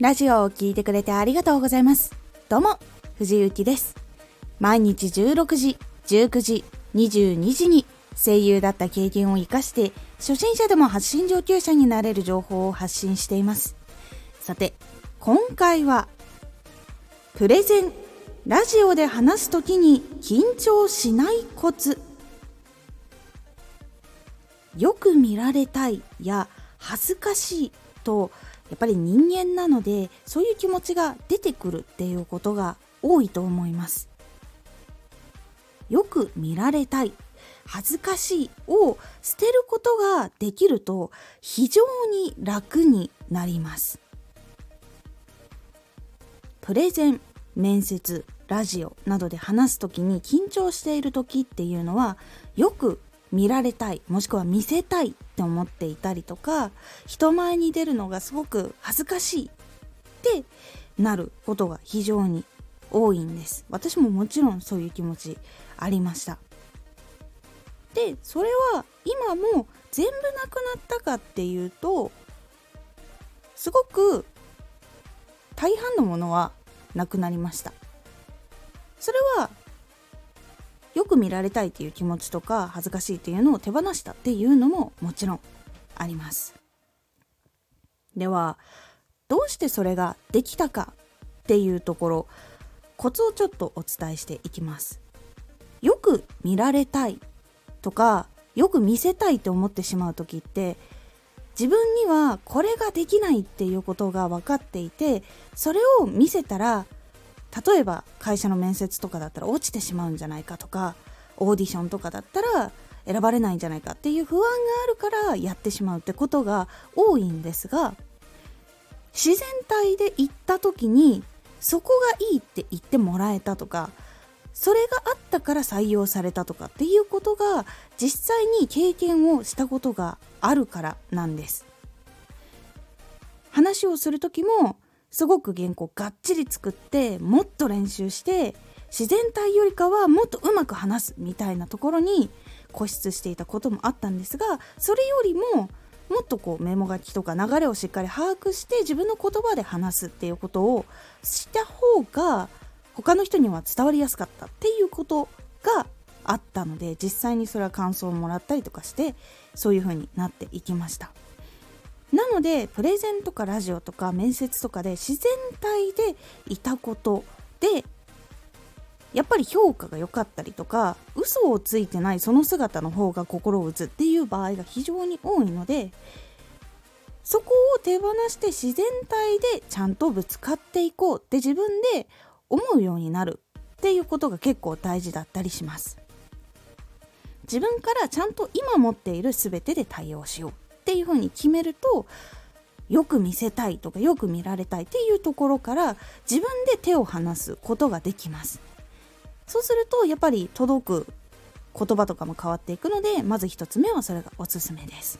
ラジオを聴いてくれてありがとうございます。どうも、藤幸です。毎日16時、19時、22時に声優だった経験を活かして、初心者でも発信上級者になれる情報を発信しています。さて、今回は、プレゼン、ラジオで話すときに緊張しないコツ。よく見られたいや恥ずかしいとやっぱり人間なのでそういう気持ちが出てくるっていうことが多いと思います。よく見られたい恥ずかしいを捨てることができると非常に楽になります。プレゼン面接ラジオなどで話す時に緊張している時っていうのはよく見られたいもしくは見せたいって思っていたりとか人前に出るのがすごく恥ずかしいってなることが非常に多いんです。私ももちろんそういう気持ちありました。でそれは今も全部なくなったかっていうとすごく大半のものはなくなりました。それはよく見られたいっていう気持ちとか恥ずかしいっていうのを手放したっていうのももちろんあります。ではどうしてそれができたかっていうところコツをちょっとお伝えしていきます。よく見られたいとかよく見せたいって思ってしまう時って自分にはこれができないっていうことが分かっていてそれを見せたら例えば会社の面接とかだったら落ちてしまうんじゃないかとかオーディションとかだったら選ばれないんじゃないかっていう不安があるからやってしまうってことが多いんですが自然体で行った時にそこがいいって言ってもらえたとかそれがあったから採用されたとかっていうことが実際に経験をしたことがあるからなんです。話をする時もすごく原稿がっちり作ってもっと練習して自然体よりかはもっとうまく話すみたいなところに固執していたこともあったんですがそれよりももっとこうメモ書きとか流れをしっかり把握して自分の言葉で話すっていうことをした方が他の人には伝わりやすかったっていうことがあったので実際にそれは感想をもらったりとかしてそういう風になっていきました。なのでプレゼンとかラジオとか面接とかで自然体でいたことでやっぱり評価が良かったりとか嘘をついてないその姿の方が心を打つっていう場合が非常に多いのでそこを手放して自然体でちゃんとぶつかっていこうって自分で思うようになるっていうことが結構大事だったりします。自分からちゃんと今持っている全てで対応しよう。っていうふうに決めるとよく見せたいとかよく見られたいっていうところから自分で手を離すことができます。そうするとやっぱり届く言葉とかも変わっていくのでまず1つ目はそれがおすすめです。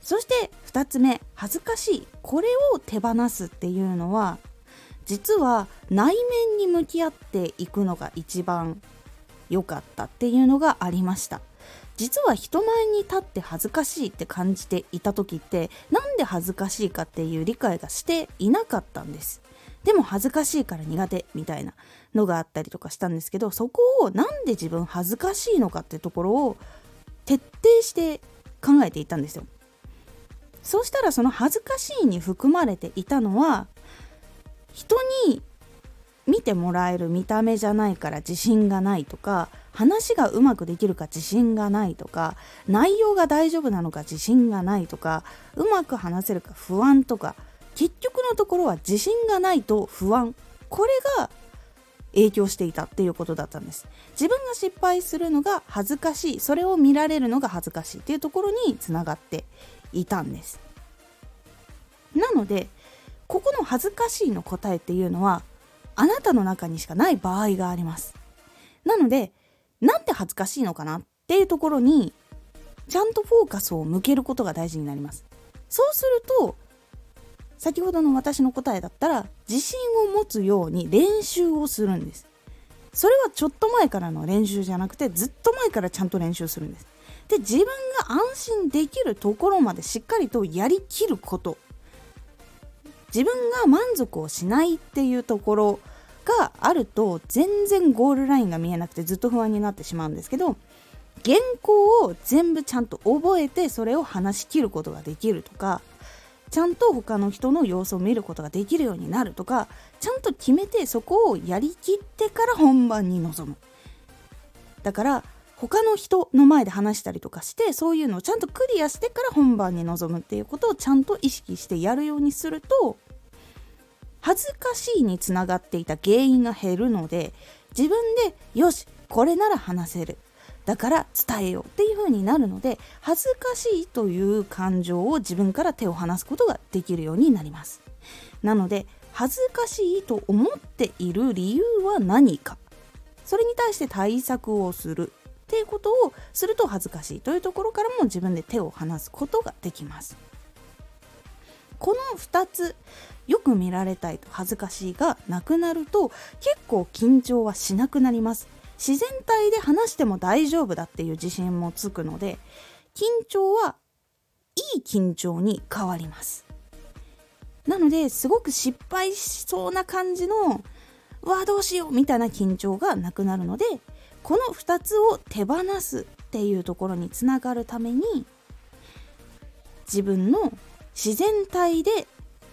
そして2つ目恥ずかしい。これを手放すっていうのは実は内面に向き合っていくのが一番良かったっていうのがありました。実は人前に立って恥ずかしいって感じていた時ってなんで恥ずかしいかっていう理解がしていなかったんです。でも恥ずかしいから苦手みたいなのがあったりとかしたんですけどそこをなんで自分恥ずかしいのかってところを徹底して考えていたんですよ。そうしたらその恥ずかしいに含まれていたのは人に見てもらえる見た目じゃないから自信がないとか話がうまくできるか自信がないとか内容が大丈夫なのか自信がないとかうまく話せるか不安とか結局のところは自信がないと不安。これが影響していたっていうことだったんです。自分が失敗するのが恥ずかしい。それを見られるのが恥ずかしいっていうところにつながっていたんです。なのでここの恥ずかしいの答えっていうのはあなたの中にしかない場合があります。なのでなんで恥ずかしいのかなっていうところにちゃんとフォーカスを向けることが大事になります。そうすると先ほどの私の答えだったら自信を持つように練習をするんです。それはちょっと前からの練習じゃなくてずっと前からちゃんと練習するんです。で自分が安心できるところまでしっかりとやりきること。自分が満足をしないっていうところがあると全然ゴールラインが見えなくてずっと不安になってしまうんですけど原稿を全部ちゃんと覚えてそれを話し切ることができるとかちゃんと他の人の様子を見ることができるようになるとかちゃんと決めてそこをやりきってから本番に臨む。だから他の人の前で話したりとかしてそういうのをちゃんとクリアしてから本番に臨むっていうことをちゃんと意識してやるようにすると恥ずかしいにつながっていた原因が減るので自分でよしこれなら話せる。だから伝えようっていう風になるので恥ずかしいという感情を自分から手を離すことができるようになります。なので恥ずかしいと思っている理由は何か。それに対して対策をする。っていうことをすると恥ずかしいというところからも自分で手を離すことができます。この2つよく見られたいと恥ずかしいがなくなると結構緊張はしなくなります。自然体で話しても大丈夫だっていう自信もつくので緊張はいい緊張に変わります。なのですごく失敗しそうな感じのうわどうしようみたいな緊張がなくなるのでこの2つを手放すっていうところにつながるために自分の自然体で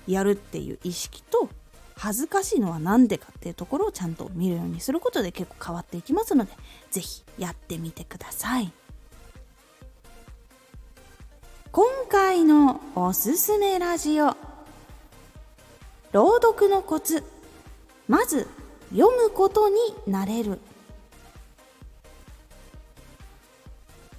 やるっていう意識と恥ずかしいのは何でかっていうところをちゃんと見るようにすることで結構変わっていきますので是非やってみてください。今回のおすすめラジオ。朗読のコツ。まず読むことになれる。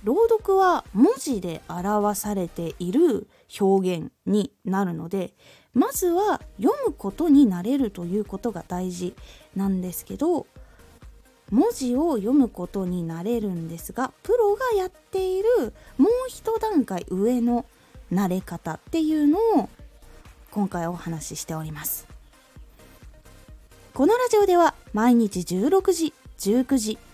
朗読は文字で表されている表現になるのでまずは読むことになれるということが大事なんですけど文字を読むことになれるんですがプロがやっているもう一段階上の慣れ方っていうのを今回お話ししております。このラジオでは毎日16時19時